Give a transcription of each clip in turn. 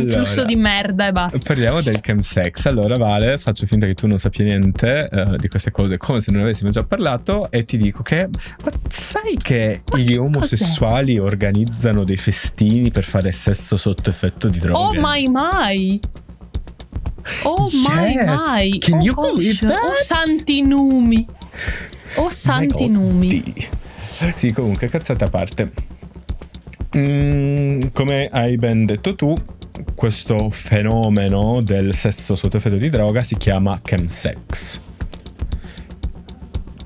Un allora, flusso di merda e basta. Parliamo del chemsex. Allora, Vale, faccio finta che tu non sappia niente eh, di queste cose, come se non avessimo già parlato, e ti dico che. Ma sai che Ma gli omosessuali organizzano dei festini per fare sesso sotto effetto di droghe? Oh my my! Oh my Yes, my! can oh, you gosh. believe that? Oh santi numi! Oh santi numi! Di. Sì, comunque, cazzata a parte. Mm, come hai ben detto tu, questo fenomeno del sesso sotto effetto di droga si chiama chemsex.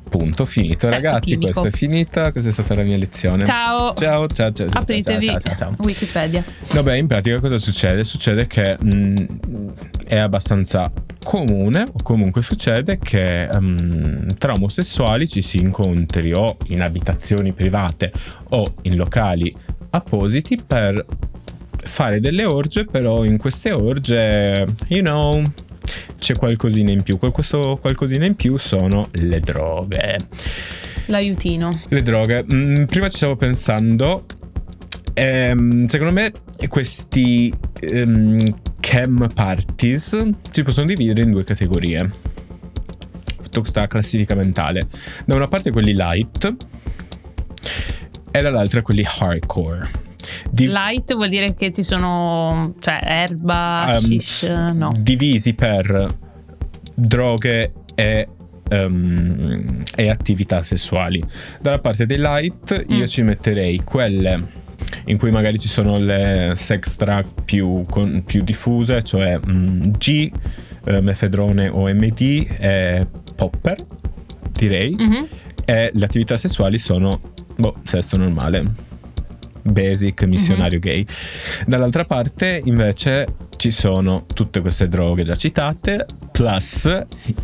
Punto, finito. Sesso Ragazzi, chimico. questa è finita. Questa è stata la mia lezione. Ciao! Ciao, ciao, ciao. ciao, Apritevi ciao, ciao, ciao, ciao. Wikipedia. Vabbè, in pratica cosa succede? Succede che mm, è abbastanza comune, o comunque succede che mm, tra omosessuali ci si incontri o in abitazioni private o in locali appositi per fare delle orge, però in queste orge, you know, c'è qualcosina in più. Questo qualcosina in più sono le droghe. L'aiutino. Le droghe. Mm, prima ci stavo pensando. ehm, secondo me questi ehm, chem parties si possono dividere in due categorie. Tutta questa classifica mentale. Da una parte quelli light e dall'altra quelli hardcore. Di- Light vuol dire che ci sono, cioè, erba, ehm, shish, no. divisi per droghe e, ehm, e attività sessuali. Dalla parte dei light io Mm. ci metterei quelle in cui magari ci sono le sex drug più, con- più diffuse, cioè mm, G, eh, mefedrone o MD e popper, direi. Mhm. E le attività sessuali sono, boh, sesso normale. Basic, missionario gay. Dall'altra parte, invece, ci sono tutte queste droghe già citate, plus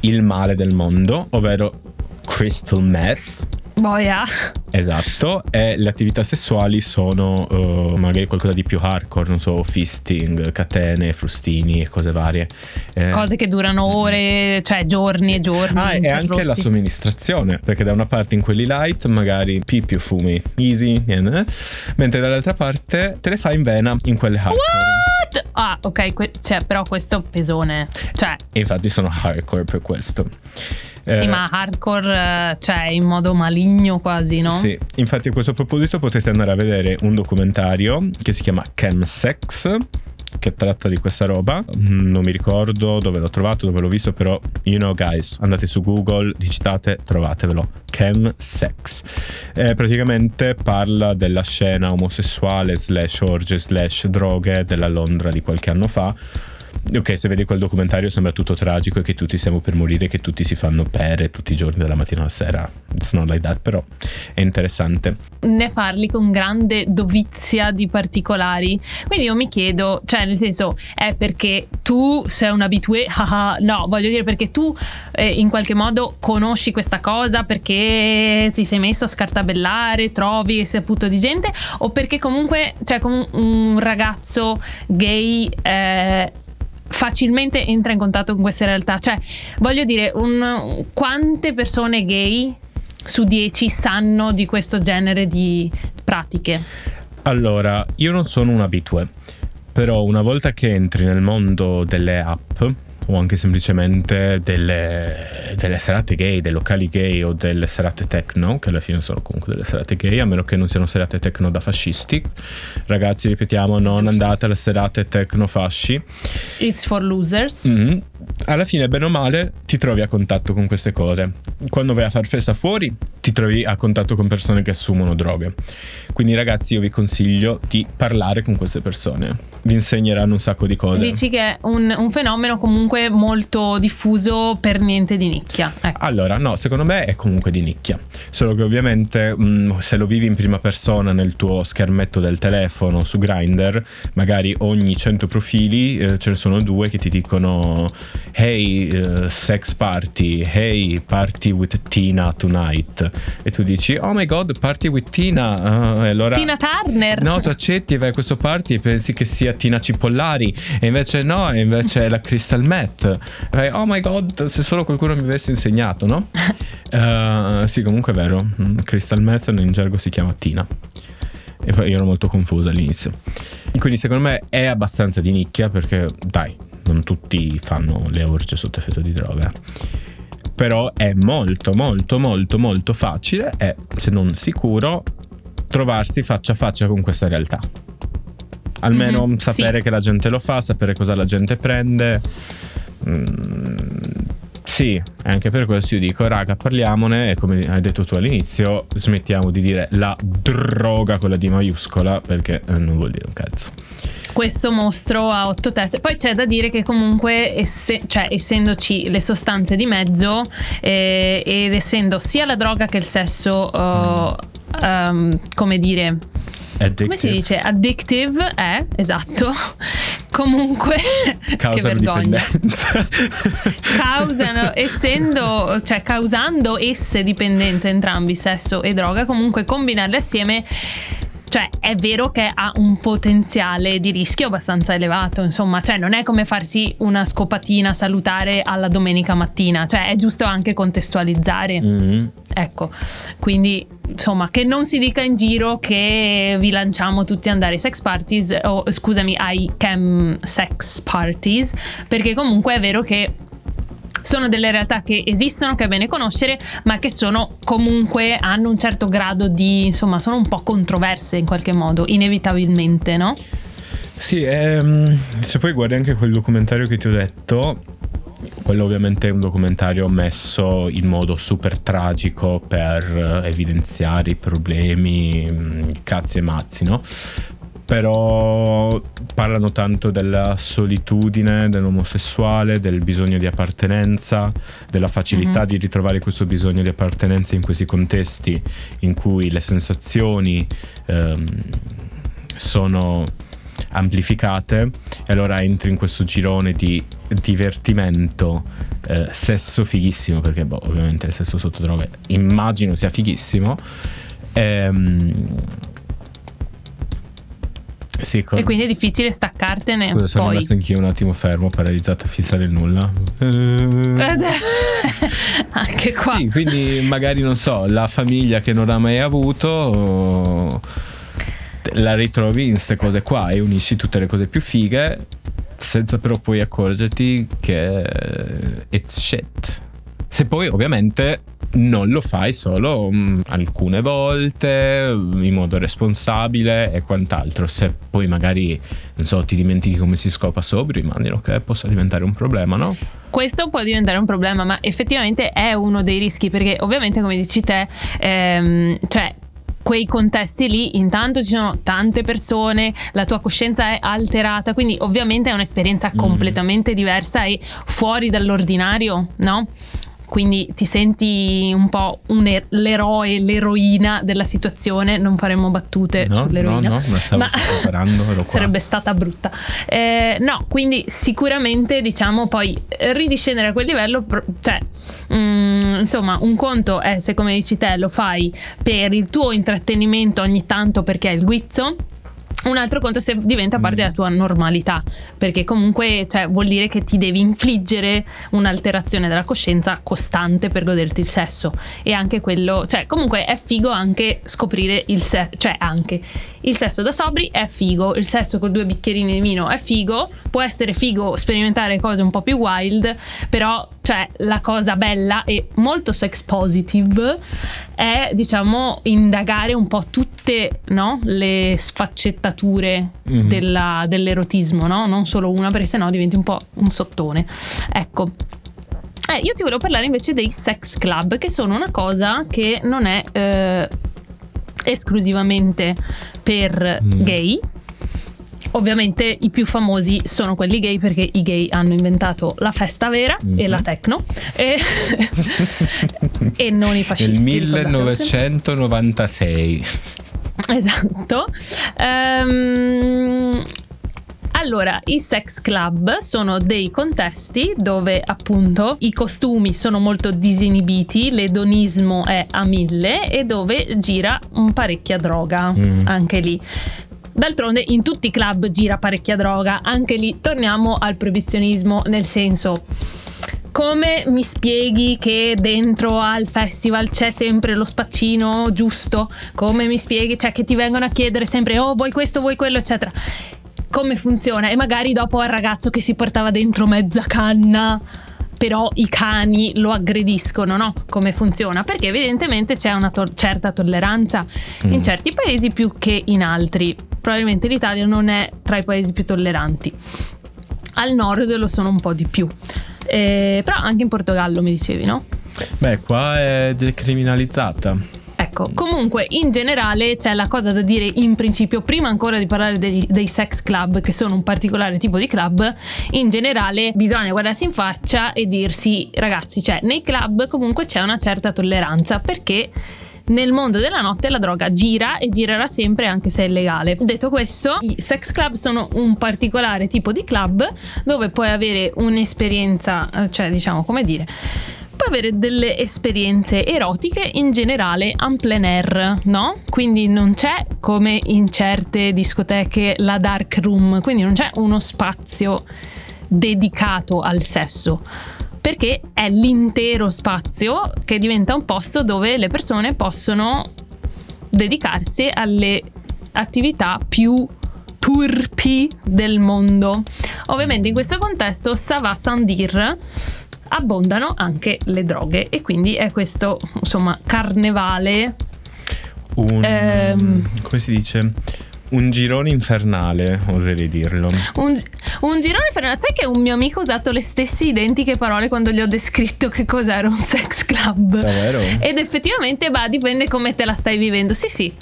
il male del mondo, ovvero crystal meth. Boia. Esatto, e le attività sessuali sono eh, magari qualcosa di più hardcore, non so, fisting, catene, frustini e cose varie. Eh, Cose che durano ore, cioè giorni e giorni. Ah, e anche la somministrazione, perché da una parte in quelli light magari P più fumi, easy, eh, mentre dall'altra parte te le fai in vena in quelle hardcore. What? Ah, ok, que- cioè, però questo pesone. Cioè, E infatti sono hardcore per questo. sì, Eh, ma hardcore, eh, cioè, in modo maligno quasi, no? Sì, infatti a questo proposito potete andare a vedere un documentario che si chiama Chemsex che tratta di questa roba. Mm, Non mi ricordo dove l'ho trovato, dove l'ho visto, però you know guys, andate su Google, digitate, trovatevelo. Chemsex. Eh, praticamente parla della scena omosessuale slash orge slash droghe della Londra di qualche anno fa. Ok, se vedi quel documentario sembra tutto tragico e che tutti siamo per morire, che tutti si fanno pere tutti i giorni dalla mattina alla sera. It's not like that, però è interessante. Ne parli con grande dovizia di particolari. Quindi io mi chiedo, cioè, nel senso, è perché tu sei un abitué? Ah, ah, no, voglio dire perché tu eh, in qualche modo conosci questa cosa perché ti sei messo a scartabellare, trovi e sei saputo di gente, o perché comunque, cioè, come un ragazzo gay. eh, facilmente entra in contatto con queste realtà. Cioè voglio dire un- quante persone gay su 10 sanno di questo genere di pratiche? Allora, io non sono un abitue, però una volta che entri nel mondo delle app o anche semplicemente delle, delle serate gay, dei locali gay o delle serate techno, che alla fine sono comunque delle serate gay, a meno che non siano serate techno da fascisti. Ragazzi, ripetiamo, non andate alle serate techno fasci. it's for losers Mm. Alla fine, bene o male, ti trovi a contatto con queste cose. Quando vai a far festa fuori, ti trovi a contatto con persone che assumono droghe. Quindi, ragazzi, io vi consiglio di parlare con queste persone. Vi insegneranno un sacco di cose. dici che è un, un fenomeno comunque molto diffuso per niente di nicchia ecco. Allora, no, secondo me è comunque di nicchia. Solo che ovviamente mh, se lo vivi in prima persona nel tuo schermetto del telefono su Grindr, magari ogni 100 profili eh, ce ne sono due che ti dicono hey, eh, sex party, hey, party with Tina tonight. E tu dici, oh my god, party with Tina. E allora, Tina Turner. No, tu accetti, vai a questo party e pensi che sia Tina Cipollari. E invece no, e invece è la Crystal Meth. Vai, oh my god, se solo qualcuno mi avesse insegnato, no? Eh, sì, comunque è vero. Mm, Crystal Meth in gergo si chiama Tina. E poi io ero molto confusa all'inizio. Quindi secondo me è abbastanza di nicchia perché, dai, non tutti fanno le orge sotto effetto di droga. Però è molto, molto, molto, molto facile e, se non sicuro, trovarsi faccia a faccia con questa realtà. Almeno Mhm, sapere sì. che la gente lo fa, sapere cosa la gente prende. Mm, sì, anche per questo io dico, raga, parliamone e come hai detto tu all'inizio, smettiamo di dire la droga con la D maiuscola perché eh, non vuol dire un cazzo. questo mostro a otto teste. Poi c'è da dire che comunque, esse- cioè, essendoci le sostanze di mezzo eh, ed essendo sia la droga che il sesso, uh, um, come dire, come si Addictive. dice? Addictive è, esatto. Comunque, che vergogna. Causano, essendo, cioè causando esse dipendenza entrambi, sesso e droga, comunque combinarle assieme. Cioè, è vero che ha un potenziale di rischio abbastanza elevato, insomma, cioè non è come farsi una scopatina salutare alla domenica mattina, cioè è giusto anche contestualizzare. Mm. Ecco, quindi insomma, che non si dica in giro che vi lanciamo tutti ad andare ai sex parties, o scusami, ai chem sex parties, perché comunque è vero che sono delle realtà che esistono, che è bene conoscere, ma che sono comunque hanno un certo grado di, insomma, sono un po' controverse in qualche modo, inevitabilmente, no? Sì, ehm, se poi guardi anche quel documentario che ti ho detto, quello ovviamente è un documentario messo in modo super tragico per evidenziare i problemi, mm, cazzi e mazzi, no? Però parlano tanto della solitudine dell'omosessuale, del bisogno di appartenenza, della facilità Mhm. di ritrovare questo bisogno di appartenenza in questi contesti in cui le sensazioni ehm, sono amplificate e allora entri in questo girone di divertimento eh, sesso fighissimo perché boh, ovviamente il sesso sotto droghe immagino sia fighissimo Ehm, sì, con- E quindi è difficile staccartene Scusa, sono poi. rimasto anch'io un attimo fermo, paralizzato a fissare il nulla. Anche qua. Sì, quindi magari non so, la famiglia che non ha mai avuto la ritrovi in queste cose qua e unisci tutte le cose più fighe senza però poi accorgerti che it's shit. Se poi ovviamente non lo fai solo mm, alcune volte mm, in modo responsabile e quant'altro. Se poi magari, non so, ti dimentichi come si scopa sobrio, immagino che possa diventare un problema, no? Questo può diventare un problema, ma effettivamente è uno dei rischi perché ovviamente come dici te, ehm, cioè quei contesti lì intanto ci sono tante persone, la tua coscienza è alterata, quindi ovviamente è un'esperienza Mm. completamente diversa e fuori dall'ordinario, no? Quindi ti senti un po' un er- l'eroe, l'eroina della situazione, non faremo battute no, no, sull'eroina. no, stavo Ma-. Sarebbe stata brutta. Eh, no, quindi sicuramente diciamo poi ridiscendere a quel livello, cioè mm, insomma un conto è se come dici te lo fai per il tuo intrattenimento ogni tanto perché hai il guizzo. Un altro conto se diventa parte della tua normalità, perché comunque cioè, vuol dire che ti devi infliggere un'alterazione della coscienza costante per goderti il sesso. E anche quello, cioè comunque è figo anche scoprire il sesso, cioè anche il sesso da sobri è figo, il sesso con due bicchierini di vino è figo, può essere figo sperimentare cose un po' più wild, però cioè la cosa bella e molto sex positive è diciamo indagare un po' tutte no, le sfaccettature Mhm. della- dell'erotismo, no? non solo una perché sennò diventi un po' un sottone. Ecco. Eh, io ti volevo parlare invece dei sex club, che sono una cosa che non è eh, esclusivamente per Mm. gay. Ovviamente i più famosi sono quelli gay perché i gay hanno inventato la festa vera e Mhm. la techno e, e non i fascisti. Nel ricordatevelo. 1996. Esatto. Ehm, Allora, i sex club sono dei contesti dove appunto i costumi sono molto disinibiti, l'edonismo è a mille e dove gira un parecchia droga Mm. anche lì. D'altronde in tutti i club gira parecchia droga, anche lì torniamo al proibizionismo, nel senso come mi spieghi che dentro al festival c'è sempre lo spaccino giusto? Come mi spieghi, cioè che ti vengono a chiedere sempre oh vuoi questo, vuoi quello, eccetera. Come funziona? E magari dopo al ragazzo che si portava dentro mezza canna però i cani lo aggrediscono, no? Come funziona? Perché evidentemente c'è una to- certa tolleranza in Mm. certi paesi più che in altri. Probabilmente l'Italia non è tra i paesi più tolleranti. Al nord lo sono un po' di più. Eh, però anche in Portogallo mi dicevi, no? Beh, qua è decriminalizzata. Ecco, comunque in generale c'è la cosa da dire in principio, prima ancora di parlare dei, dei sex club, che sono un particolare tipo di club, in generale bisogna guardarsi in faccia e dirsi, ragazzi, cioè nei club comunque c'è una certa tolleranza perché nel mondo della notte la droga gira e girerà sempre anche se è illegale. Detto questo, i sex club sono un particolare tipo di club dove puoi avere un'esperienza, eh, cioè diciamo come dire, puoi avere delle esperienze erotiche in generale en plein air, no? Quindi non c'è come in certe discoteche la dark room, quindi non c'è uno spazio dedicato al sesso. Perché è l'intero spazio che diventa un posto dove le persone possono dedicarsi alle attività più turpi del mondo. Ovviamente in questo contesto, ça va sans dire, abbondano anche le droghe e quindi è questo, insomma, carnevale. Un, Ehm. come si dice? Un girone infernale, oserei dirlo. Un, un girone infernale. Sai che un mio amico ha usato le stesse identiche parole quando gli ho descritto che cos'era un sex club. Davvero? Ed effettivamente, bah, dipende come te la stai vivendo. Sì, sì.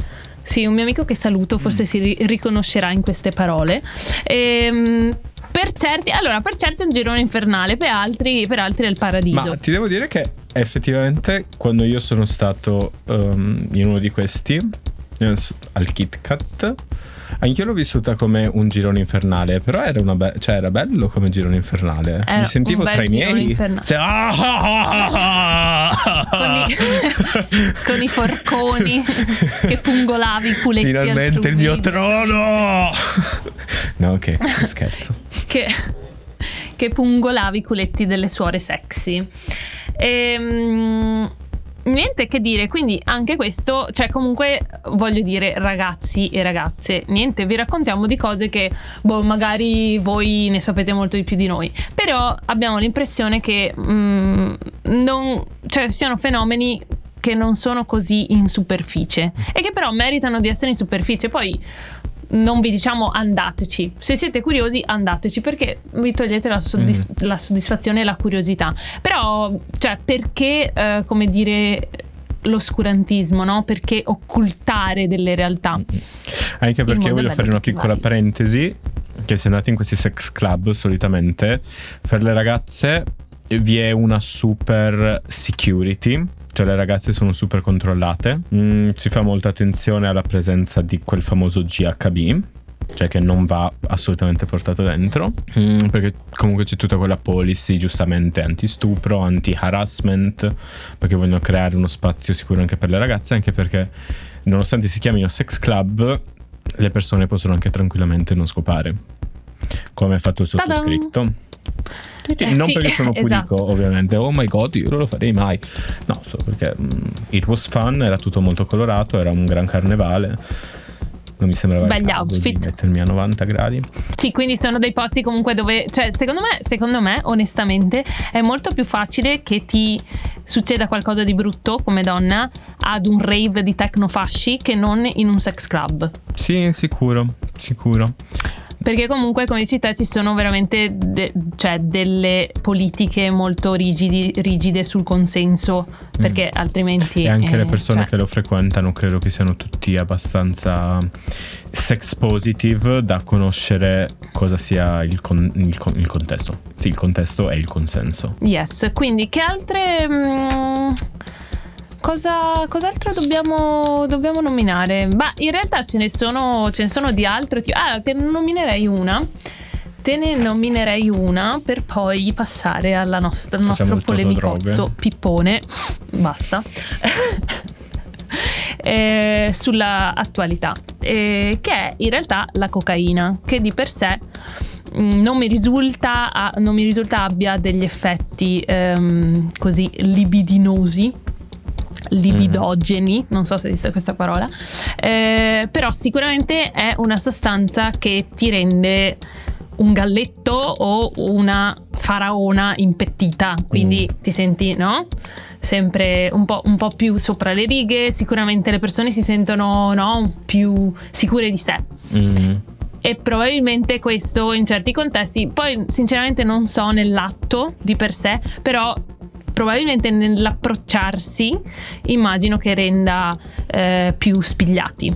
Sì, un mio amico che saluto forse si ri- riconoscerà in queste parole. Ehm, per certi, allora, per certi è un girone infernale, per altri, per altri è il paradiso. Ma ti devo dire che effettivamente quando io sono stato ehm, in uno di questi, al Kit Kat, anch'io l'ho vissuta come un girone infernale, però era, una be- cioè era bello come girone infernale. Era Mi sentivo tra i miei. Cioè, ah, ah, ah, con, i, con i forconi che pungolavi i culetti Finalmente il mio trono! no, ok, scherzo. che, che pungolavi i culetti delle suore sexy. Ehm, niente che dire, quindi anche questo, cioè comunque voglio dire ragazzi e ragazze, niente, vi raccontiamo di cose che boh, magari voi ne sapete molto di più di noi, però abbiamo l'impressione che mm, non, cioè, siano fenomeni che non sono così in superficie e che però meritano di essere in superficie. Poi non vi diciamo andateci. Se siete curiosi, andateci perché vi togliete la, soddis- la soddisfazione e la curiosità. Però, cioè, perché, eh, come dire, l'oscurantismo, no? Perché occultare delle realtà? Anche perché mondo è voglio fare una piccola vai. parentesi. Che se andate in questi sex club solitamente, per le ragazze vi è una super security. Cioè le ragazze sono super controllate. Mm, si fa molta attenzione alla presenza di quel famoso GHB. Cioè che non va assolutamente portato dentro. Mm, perché comunque c'è tutta quella policy giustamente anti-stupro, anti-harassment. Perché vogliono creare uno spazio sicuro anche per le ragazze. Anche perché nonostante si chiamino sex club, le persone possono anche tranquillamente non scopare. Come ha fatto il Ta-da! Eh non sì, perché sono esatto. ovviamente. Oh my god, io non lo farei mai. No, solo perché mm, it was fun, era tutto molto colorato, era un gran carnevale. Non mi sembrava caso outfit. mettermi a 90 gradi. Sì, quindi sono dei posti comunque dove, cioè, secondo me, secondo me, onestamente, è molto più facile che ti succeda qualcosa di brutto come donna ad un rave di tecnofasci che non in un sex club. Sì, sicuro, sicuro. Perché comunque, come dici te, ci sono veramente de- cioè, delle politiche molto rigidi- rigide sul consenso, perché altrimenti... E anche eh, le persone cioè, che lo frequentano credo che siano tutti abbastanza sex positive da conoscere cosa sia il, con- il con- il contesto. Sì, il contesto è il consenso. Yes, quindi che altre... mm, cosa, cos'altro dobbiamo, dobbiamo nominare? Ma in realtà ce ne sono, ce ne sono di altro tipo. Ah, te ne nominerei una te ne nominerei una per poi passare alla al nostro polemicozzo pippone. Basta. Eh, sulla attualità, eh, che è in realtà la cocaina, che di per sé mh, non mi risulta, non mi risulta abbia degli effetti ehm, così libidinosi libidogeni, non so se esiste questa parola, eh, però sicuramente è una sostanza che ti rende un galletto o una faraona impettita, quindi ti senti, no? Sempre un po', un po' più sopra le righe, sicuramente le persone si sentono no? più sicure di sé. Mm. E probabilmente questo in certi contesti, poi sinceramente non so nell'atto di per sé, però probabilmente nell'approcciarsi immagino che renda eh, più spigliati.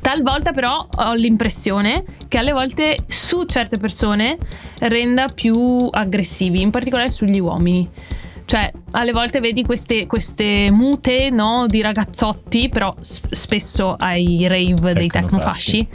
Talvolta però ho l'impressione che alle volte su certe persone renda più aggressivi, in particolare sugli uomini. Cioè, alle volte vedi queste, queste mute no, di ragazzotti, però spesso ai rave dei Tecnofasci.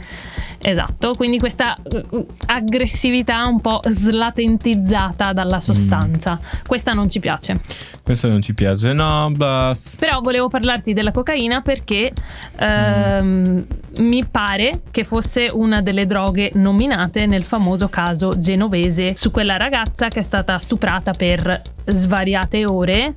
Esatto, quindi questa uh, aggressività un po' slatentizzata dalla sostanza. Questa non ci piace. Questo non ci piace, no, bah, Però volevo parlarti della cocaina perché ehm, mi pare che fosse una delle droghe nominate nel famoso caso genovese su quella ragazza che è stata stuprata per svariate ore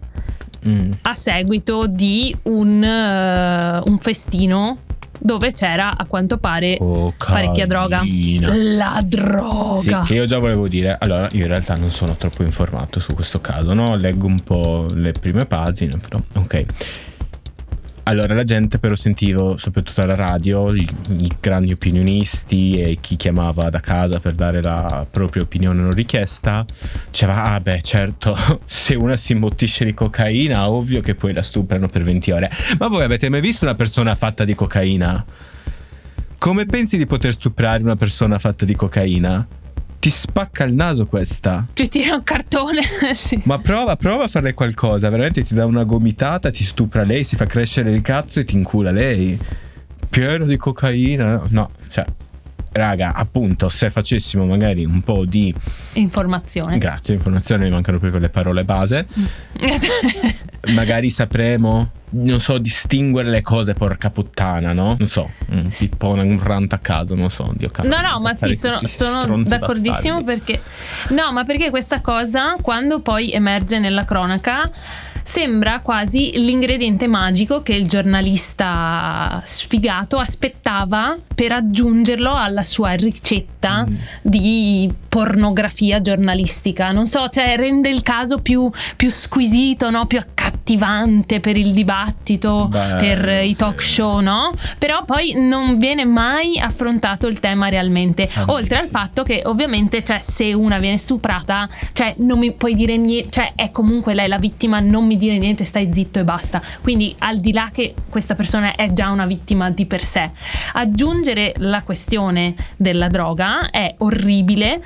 mm. a seguito di un, eh, un festino dove c'era a quanto pare parecchia droga. Cocaina. La Sì, droga. che io già volevo dire. Allora, io in realtà non sono troppo informato su questo caso, no? Leggo un po' le prime pagine, però ok. Allora, la gente però sentivo, soprattutto alla radio, i, i grandi opinionisti e chi chiamava da casa per dare la propria opinione non richiesta, diceva, ah beh certo, se una si imbottisce di cocaina, ovvio che poi la stuprano per 20 ore. Ma voi avete mai visto una persona fatta di cocaina? Come pensi di poter stuprare una persona fatta di cocaina? Ti spacca il naso questa. Ci tira un cartone. sì. Ma prova, prova a fare qualcosa. Veramente ti dà una gomitata, ti stupra lei, si fa crescere il cazzo e ti incula lei. Pieno di cocaina. No, cioè, raga, appunto, se facessimo magari un po' di. Informazione. Grazie, informazione, mi mancano proprio le parole base. Magari sapremo, non so, distinguere le cose, porca puttana, no? Non so, un pippone, un rant a caso, non so, Dio cazzo. No, no, ma sì, sono, sono d'accordissimo perché... No, ma perché questa cosa, quando poi emerge nella cronaca, sembra quasi l'ingrediente magico che il giornalista sfigato aspettava per aggiungerlo alla sua ricetta Mm. di pornografia giornalistica. Non so, cioè rende il caso più, più squisito, no? più accattivante per il dibattito, Beh, per i sì. talk show, no? Però poi non viene mai affrontato il tema realmente. Ah, Oltre al sì. fatto che ovviamente, cioè, se una viene stuprata, cioè, non mi puoi dire niente, cioè, è comunque lei la vittima, non mi dire niente, stai zitto e basta. Quindi, al di là che questa persona è già una vittima di per sé, aggiungere la questione della droga è orribile.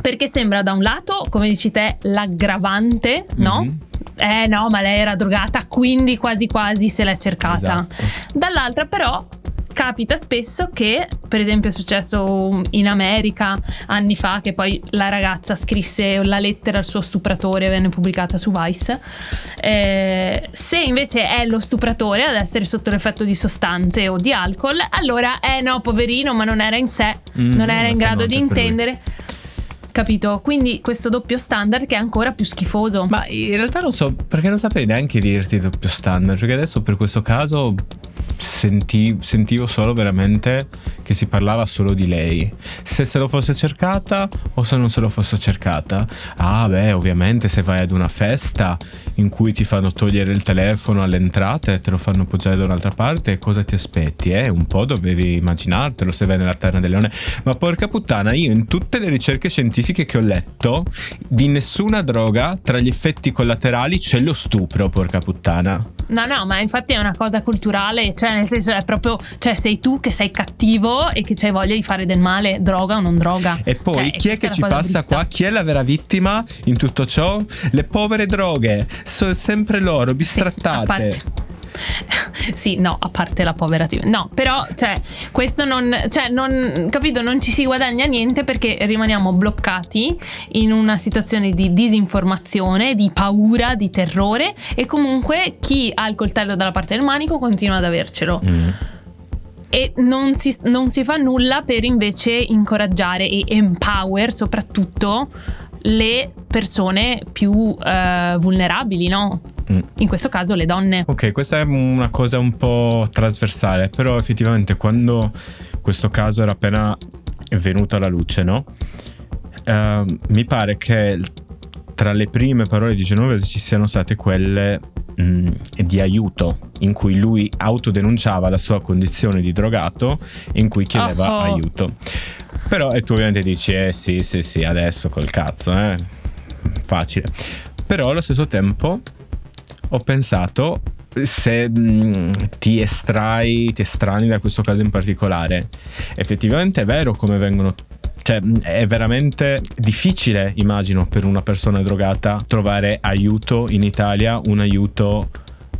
Perché sembra da un lato, come dici te, l'aggravante, no? Mhm. Eh no, ma lei era drogata, quindi quasi quasi se l'è cercata. Esatto. Dall'altra però capita spesso che, per esempio è successo in America anni fa, che poi la ragazza scrisse la lettera al suo stupratore, venne pubblicata su Vice, eh, se invece è lo stupratore ad essere sotto l'effetto di sostanze o di alcol, allora eh no, poverino, ma non era in sé, Mm, non era in grado di intendere. Capito? Quindi questo doppio standard che è ancora più schifoso. Ma in realtà non so, perché non saprei neanche dirti doppio standard, perché adesso per questo caso senti- sentivo solo veramente che si parlava solo di lei. Se se lo fosse cercata o se non se lo fosse cercata. Ah beh, ovviamente se vai ad una festa in cui ti fanno togliere il telefono all'entrata e te lo fanno appoggiare da un'altra parte, cosa ti aspetti? Eh? Un po' dovevi immaginartelo se vai nella terra del leone. Ma porca puttana, io in tutte le ricerche scientifiche che ho letto, di nessuna droga tra gli effetti collaterali c'è lo stupro, porca puttana. No, no, ma infatti è una cosa culturale, cioè nel senso è proprio, cioè sei tu che sei cattivo e che c'hai voglia di fare del male, droga o non droga. E poi Cioè, chi è che ci passa brutta. qua? Chi è la vera vittima in tutto ciò? Le povere droghe. Sono sempre loro, Sì, bistrattate. parte- sì, no, a parte la povera TV. No, però, cioè, questo non, cioè, non, capito, non ci si guadagna niente perché rimaniamo bloccati in una situazione di disinformazione, di paura, di terrore e comunque chi ha il coltello dalla parte del manico continua ad avercelo. Mm. E non si, non si fa nulla per invece incoraggiare e empower soprattutto le persone più eh, vulnerabili, no? Mm. In questo caso le donne. Ok, questa è una cosa un po' trasversale, però effettivamente quando questo caso era appena venuto alla luce, no? Ehm, mi pare che tra le prime parole di Genovese ci siano state quelle mm, di aiuto, in cui lui autodenunciava la sua condizione di drogato, in cui chiedeva Oh. aiuto. Però, e tu ovviamente dici, eh sì, sì, sì, adesso col cazzo, eh? Facile. Però allo stesso tempo ho pensato se mh, ti estrai, ti estrani da questo caso in particolare, effettivamente è vero come vengono... Cioè, è veramente difficile, immagino, per una persona drogata trovare aiuto in Italia, un aiuto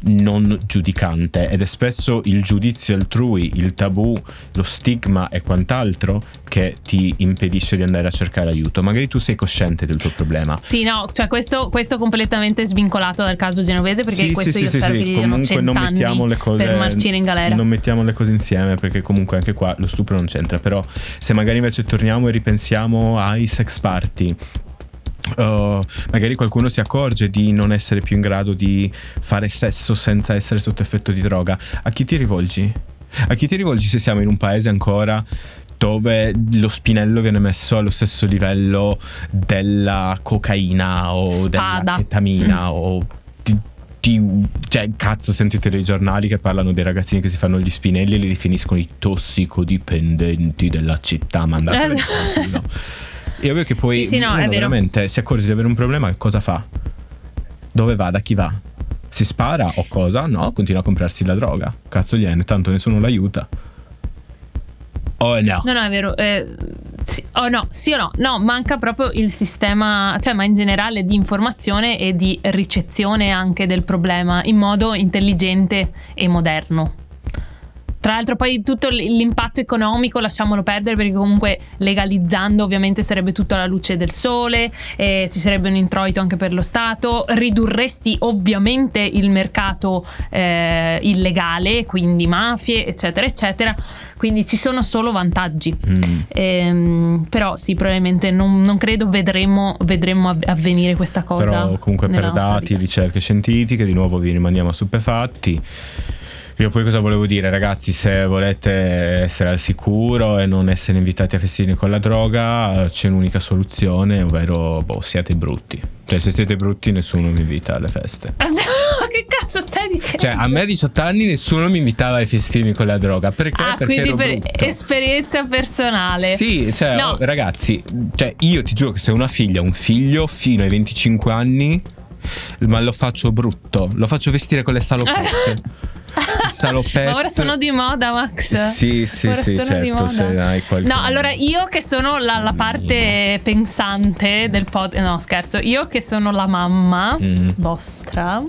non giudicante ed è spesso il giudizio altrui, il tabù, lo stigma e quant'altro che ti impedisce di andare a cercare aiuto. Magari tu sei cosciente del tuo problema, Sì, no, cioè questo, questo completamente svincolato dal caso genovese perché Sì, questo sì, io sì, spero sì, che comunque non mettiamo le cose per marcire in galera. Non mettiamo le cose insieme perché comunque anche qua lo stupro non c'entra, però se magari invece torniamo e ripensiamo ai sex party uh, magari qualcuno si accorge di non essere più in grado di fare sesso senza essere sotto effetto di droga. A chi ti rivolgi? A chi ti rivolgi se siamo in un paese ancora dove lo spinello viene messo allo stesso livello della cocaina o Spada. della ketamina Mm. o di, di- cioè cazzo sentite dei giornali che parlano dei ragazzini che si fanno gli spinelli e li definiscono i tossicodipendenti della città ma andate tranquillo e ovvio che poi Sì, sì, no, veramente si accorge di avere un problema che cosa fa? Dove va? Da chi va? Si spara o cosa? No, continua a comprarsi la droga. Cazzo gliene, tanto nessuno l'aiuta. Oh no. No, no, è vero. eh, sì, oh no, sì o no? No, manca proprio il sistema, cioè, ma in generale di informazione e di ricezione anche del problema in modo intelligente e moderno. Tra l'altro poi tutto l'impatto economico lasciamolo perdere perché comunque legalizzando ovviamente sarebbe tutto alla luce del sole, eh, ci sarebbe un introito anche per lo Stato, ridurresti ovviamente il mercato eh, illegale, quindi mafie eccetera eccetera, quindi ci sono solo vantaggi. Mm. Ehm, però sì, probabilmente non, non credo vedremo, vedremo av- avvenire questa cosa. Però comunque per dati, vita. ricerche scientifiche, di nuovo vi rimaniamo stupefatti. Io poi cosa volevo dire, ragazzi, se volete essere al sicuro e non essere invitati a festini con la droga, c'è un'unica soluzione, ovvero boh, siate brutti. Cioè, se siete brutti nessuno vi invita alle feste. che cazzo stai dicendo? Cioè, a me a 18 anni nessuno mi invitava ai festini con la droga. Perché? ah, Perché quindi ero per brutto. esperienza personale. Sì, cioè, No. oh, ragazzi, cioè, io ti giuro che se una figlia, un figlio fino ai 25 anni, ma lo faccio brutto, lo faccio vestire con le salopette. salopette. Ma ora sono di moda, Max. Sì, sì, Ora sì, sono di certo, No, allora io che sono la, la parte pensante del pod. No, scherzo. Io che sono la mamma Mm. vostra.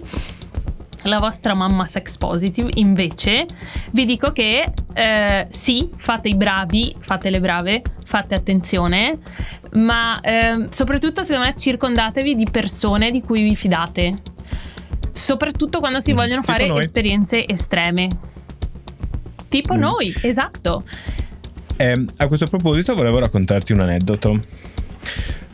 La vostra mamma sex positive, invece, vi dico che eh, sì, fate i bravi, fate le brave, fate attenzione, ma ehm, soprattutto secondo me circondatevi di persone di cui vi fidate. Soprattutto quando si Mm, vogliono tipo fare noi. esperienze estreme. Tipo Mm. noi, esatto. Eh, a questo proposito volevo raccontarti un aneddoto.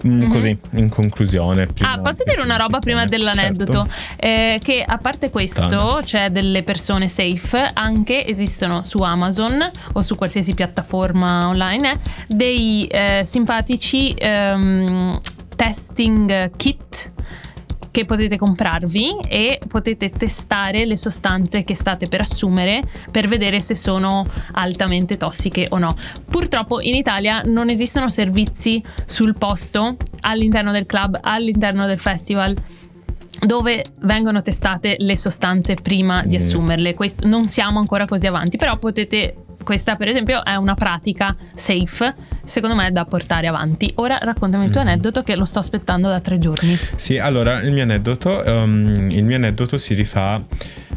Mm, Mhm. Così, in conclusione. prima Ah, posso dire una roba prima dell'aneddoto? Certo. Eh, che a parte questo, Tana. cioè delle persone safe, anche esistono su Amazon o su qualsiasi piattaforma online dei eh, simpatici ehm, testing kit che potete comprarvi e potete testare le sostanze che state per assumere per vedere se sono altamente tossiche o no. Purtroppo in Italia non esistono servizi sul posto all'interno del club, all'interno del festival dove vengono testate le sostanze prima di Mm. assumerle. Questo- non siamo ancora così avanti, però potete questa per esempio è una pratica safe, secondo me da portare avanti. Ora raccontami il tuo Mm. aneddoto che lo sto aspettando da tre giorni. Sì, allora il mio aneddoto, ehm, il mio aneddoto si rifà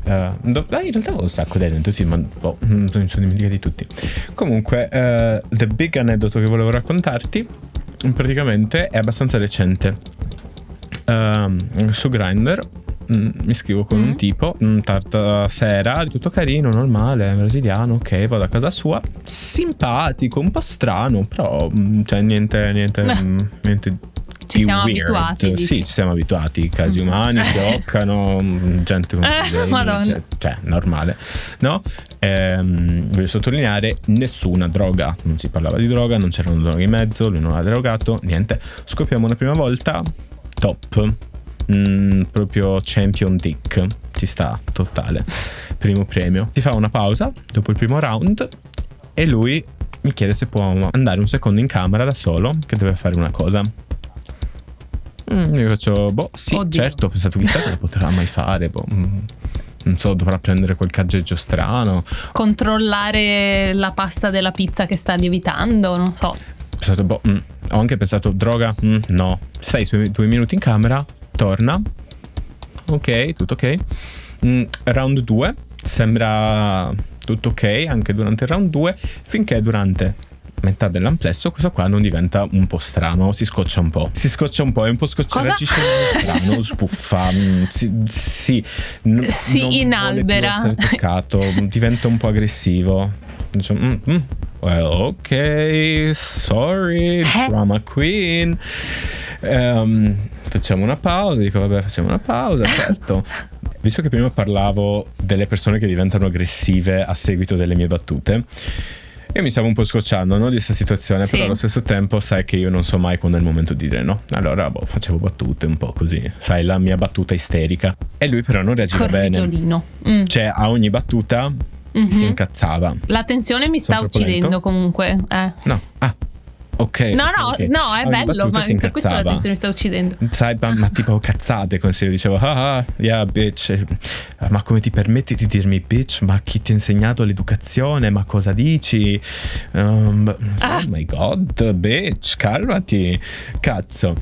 do- ah, in realtà avevo un sacco di aneddoti, ma boh, mm, mi sono dimenticato di tutti. Comunque, eh, the big aneddoto che volevo raccontarti, praticamente è abbastanza recente. Ehm, su Grindr mi scrivo con Mm. un tipo, mm, sera, tutto carino, normale, brasiliano, ok, vado a casa sua, simpatico, un po' strano, però mm, cioè niente, niente, Eh. mm, niente Ci siamo weird. abituati, dici. Sì, ci siamo abituati, casi umani, toccano, mm, gente con Eh, Madonna. cioè, cioè, normale, no? Ehm, voglio sottolineare, nessuna droga, non si parlava di droga, non c'erano droghe in mezzo, lui non ha drogato, niente. Scopriamo una prima volta, top, Mm, proprio champion dick, ci sta, totale, primo premio. Si fa una pausa dopo il primo round e lui mi chiede se può andare un secondo in camera da solo, che deve fare una cosa. Mm, io faccio, boh, sì, Oddio. certo, ho pensato chissà che lo potrà mai fare, boh. mm, Non so, dovrà prendere quel caggeggio strano. Controllare la pasta della pizza che sta lievitando, non so. Ho pensato, boh, mm. ho anche pensato, droga, Mm, no. Sei sui due minuti in camera, torna. Ok, tutto ok. Mm, round 2, sembra tutto ok anche durante il round 2, finché durante metà dell'amplesso questo qua non diventa un po' strano, si scoccia un po'. Si scoccia un po', è un po' modo strano, spuffa, mm, si, sì, n- Si inalbera. toccato, diventa un po' aggressivo. Dice, "Mm, mm, well, ok, sorry, Eh? drama queen. Ehm, facciamo una pausa, dico vabbè facciamo una pausa, certo. Visto che prima parlavo delle persone che diventano aggressive a seguito delle mie battute, io mi stavo un po' scocciando no, di questa situazione, Sì. però allo stesso tempo sai che io non so mai quando è il momento di dire no. Allora boh, facevo battute un po' così, sai, la mia battuta isterica. E lui però non reagiva Col bene. Mm. Cioè a ogni battuta Mhm. si incazzava. La tensione mi sta Sono troppo uccidendo lento? comunque. Eh. No, ah, ok. No, no, ok. no, è ogni bello, ma per questo la tensione mi sta uccidendo. Sai, ma, ma tipo cazzate come se io dicevo, ah, ah, yeah, bitch. Eh, Ma come ti permetti di dirmi bitch? Ma chi ti ha insegnato l'educazione? Ma cosa dici? Um, Ah. Oh my god, bitch, calmati. Cazzo.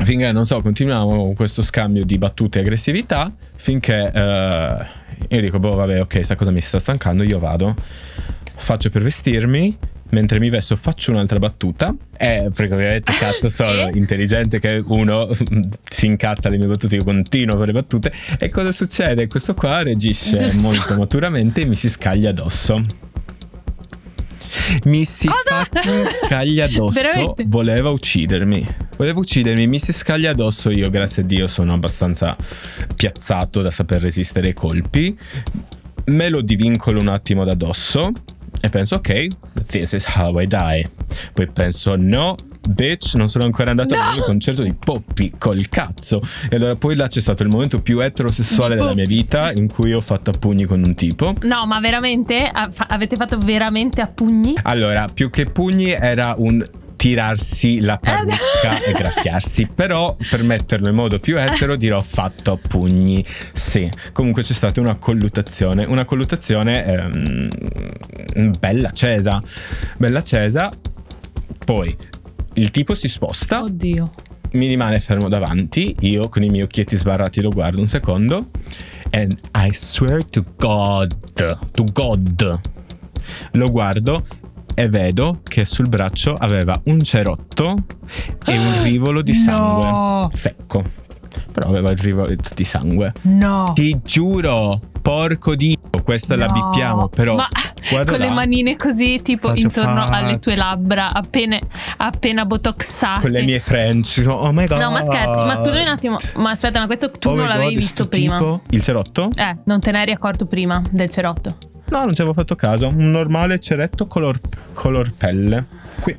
Finché, non so, continuiamo con questo scambio di battute e aggressività, finché eh, io dico, boh, vabbè, ok, sta cosa mi sta stancando, io vado, faccio per vestirmi, mentre mi vesto faccio un'altra battuta, e perché ovviamente cazzo sono Eh? intelligente che uno si incazza alle mie battute, io continuo a fare battute, e cosa succede? Questo qua reagisce Giusto. molto maturamente e mi si scaglia addosso. Mi si scaglia addosso. Veramente? Voleva uccidermi. Voleva uccidermi. Mi si scaglia addosso. Io, grazie a Dio, sono abbastanza piazzato da saper resistere ai colpi. Me lo divincolo un attimo da addosso. E penso, ok, this is how I die. Poi penso, no. Bitch, non sono ancora andato No! al concerto di Poppy col cazzo. E allora poi là c'è stato il momento più eterosessuale della mia vita in cui ho fatto a pugni con un tipo. No, ma veramente? Fa- avete fatto veramente a pugni? Allora, più che pugni era un tirarsi la parrucca e graffiarsi. Però per metterlo in modo più etero dirò fatto a pugni. Sì. Comunque c'è stata una colluttazione. Una colluttazione ehm, bella accesa. Bella accesa. Poi il tipo si sposta Oddio. mi rimane fermo davanti, io con i miei occhietti sbarrati lo guardo un secondo and I swear to God, to God, lo guardo e vedo che sul braccio aveva un cerotto e un rivolo di sangue No. secco. Però aveva il rivolo di sangue. No. Ti giuro, porco dio, questa la No. bippiamo, però Ma guarda con le là, manine così, tipo Faccio intorno fa- alle tue labbra, appena, appena botoxate. con le mie French. Oh my god. No, ma scherzi, ma scusami un attimo, ma aspetta, ma questo tu Oh non l'avevi God, visto sto prima? tipo- Il cerotto? Eh, non te ne eri accorto prima del cerotto. No, non ci avevo fatto caso. Un normale ceretto color, color pelle. Qui,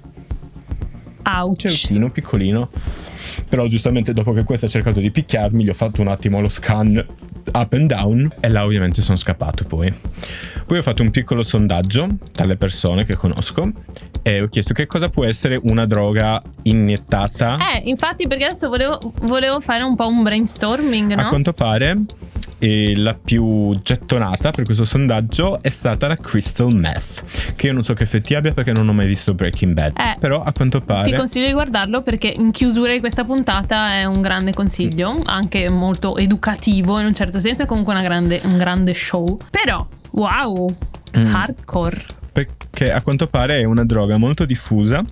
Ouch. cerottino piccolino. Però giustamente dopo che questo ha cercato di picchiarmi, gli ho fatto un attimo lo scan up and down e là ovviamente sono scappato poi. Poi ho fatto un piccolo sondaggio tra le persone che conosco e ho chiesto che cosa può essere una droga iniettata. Eh, infatti, perché adesso volevo, volevo fare un po' un brainstorming, A no? quanto pare e la più gettonata per questo sondaggio è stata la Crystal Meth, che io non so che effetti abbia perché non ho mai visto Breaking Bad, Eh, però a quanto pare Ti consiglio di guardarlo perché in chiusura di questa puntata è un grande consiglio, anche molto educativo in un certo senso, è comunque una grande- un grande show. Però, wow, Mm. hardcore. perché a quanto pare è una droga molto diffusa,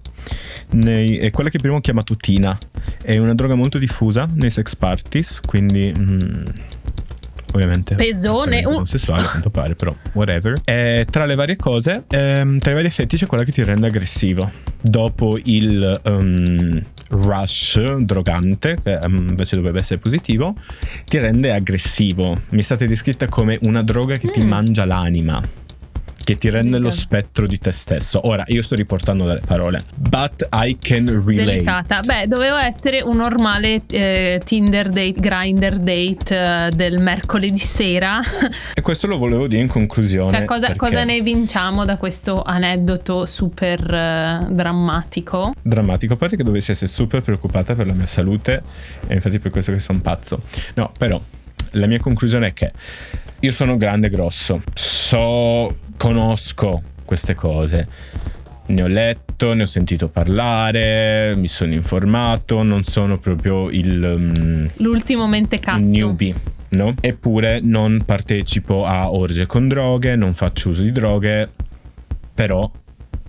nei- è quella che prima ho chiamato Tina, è una droga molto diffusa nei sex parties, quindi mm, ovviamente Pesone, non uh. sessuale a quanto pare, però whatever. E tra le varie cose, ehm, tra i vari effetti c'è quella che ti rende aggressivo. Dopo il ehm, rush drogante, che ehm, invece dovrebbe essere positivo, ti rende aggressivo. Mi è stata descritta come una droga che ti Mm. mangia l'anima. Che ti rende lo spettro di te stesso. Ora, io sto riportando dalle parole. But I can relate. Delicata. Beh, doveva essere un normale eh, Tinder date, Grinder date eh, del mercoledì sera. E questo lo volevo dire in conclusione. cioè, cosa, perché- cosa ne vinciamo da questo aneddoto super eh, drammatico? drammatico. A parte che dovessi essere super preoccupata per la mia salute, e infatti per questo che sono pazzo. No, però la mia conclusione è che io sono grande e grosso, so, conosco queste cose. Ne ho letto, ne ho sentito parlare, mi sono informato, non sono proprio il, mm, L'ultimo mentecatto. newbie, no? Eppure non partecipo a orge con droghe, non faccio uso di droghe, però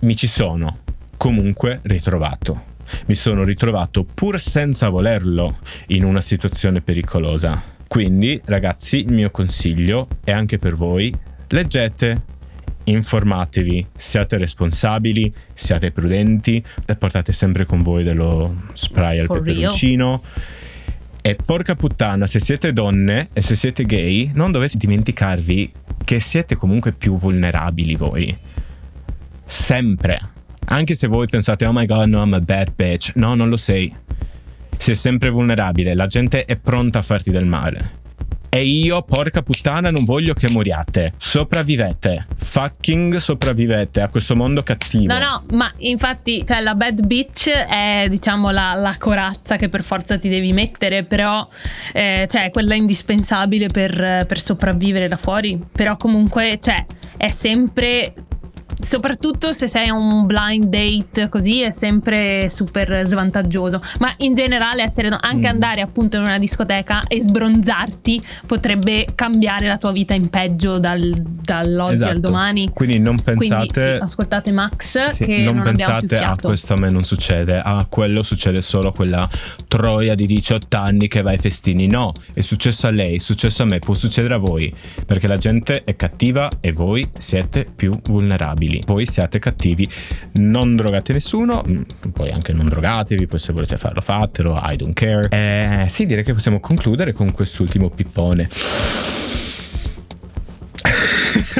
mi ci sono comunque ritrovato. Mi sono ritrovato pur senza volerlo in una situazione pericolosa. Quindi, ragazzi, il mio consiglio è anche per voi: leggete, informatevi, siate responsabili, siate prudenti portate sempre con voi dello spray al For real. peperoncino. E porca puttana, se siete donne e se siete gay, non dovete dimenticarvi che siete comunque più vulnerabili voi. Sempre. Anche se voi pensate, oh my god, no, I'm a bad bitch. No, non lo sei. Sei sempre vulnerabile, la gente è pronta a farti del male. E io, porca puttana, non voglio che moriate. Sopravvivete. Fucking sopravvivete a questo mondo cattivo. No, no, ma infatti, cioè, la bad bitch è, diciamo, la, la corazza che per forza ti devi mettere, però, eh, cioè, quella indispensabile per, per sopravvivere da fuori. Però comunque, cioè, è sempre... Soprattutto se sei a un blind date così è sempre super svantaggioso. Ma in generale essere anche Mm. andare appunto in una discoteca e sbronzarti potrebbe cambiare la tua vita in peggio dal- dall'oggi al Esatto. domani. Quindi non Quindi pensate. sì, ascoltate Max Sì, che non, non, pensate a questo a me non succede, a quello succede solo quella troia di 18 anni che va ai festini. No, è successo a lei, è successo a me, può succedere a voi, perché la gente è cattiva e voi siete più vulnerabili. Voi siate cattivi, non drogate nessuno, mm, poi anche non drogatevi, poi se volete farlo fatelo, I don't care. Eh, sì, direi che possiamo concludere con quest'ultimo pippone.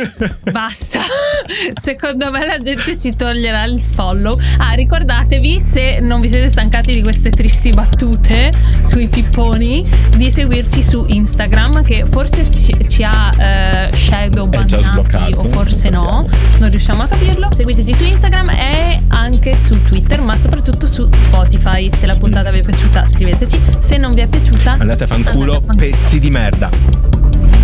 Basta. Secondo me la gente ci toglierà il follow. Ah, ricordatevi se non vi siete stancati di queste tristi battute sui pipponi di seguirci su Instagram che forse ci, ci ha eh, shadow già bannati o forse no, non riusciamo a capirlo. Seguiteci su Instagram e anche su Twitter, ma soprattutto su Spotify. Se la puntata vi è piaciuta, scriveteci. Se non vi è piaciuta, Andate a fanculo, andate a fanculo. pezzi di merda.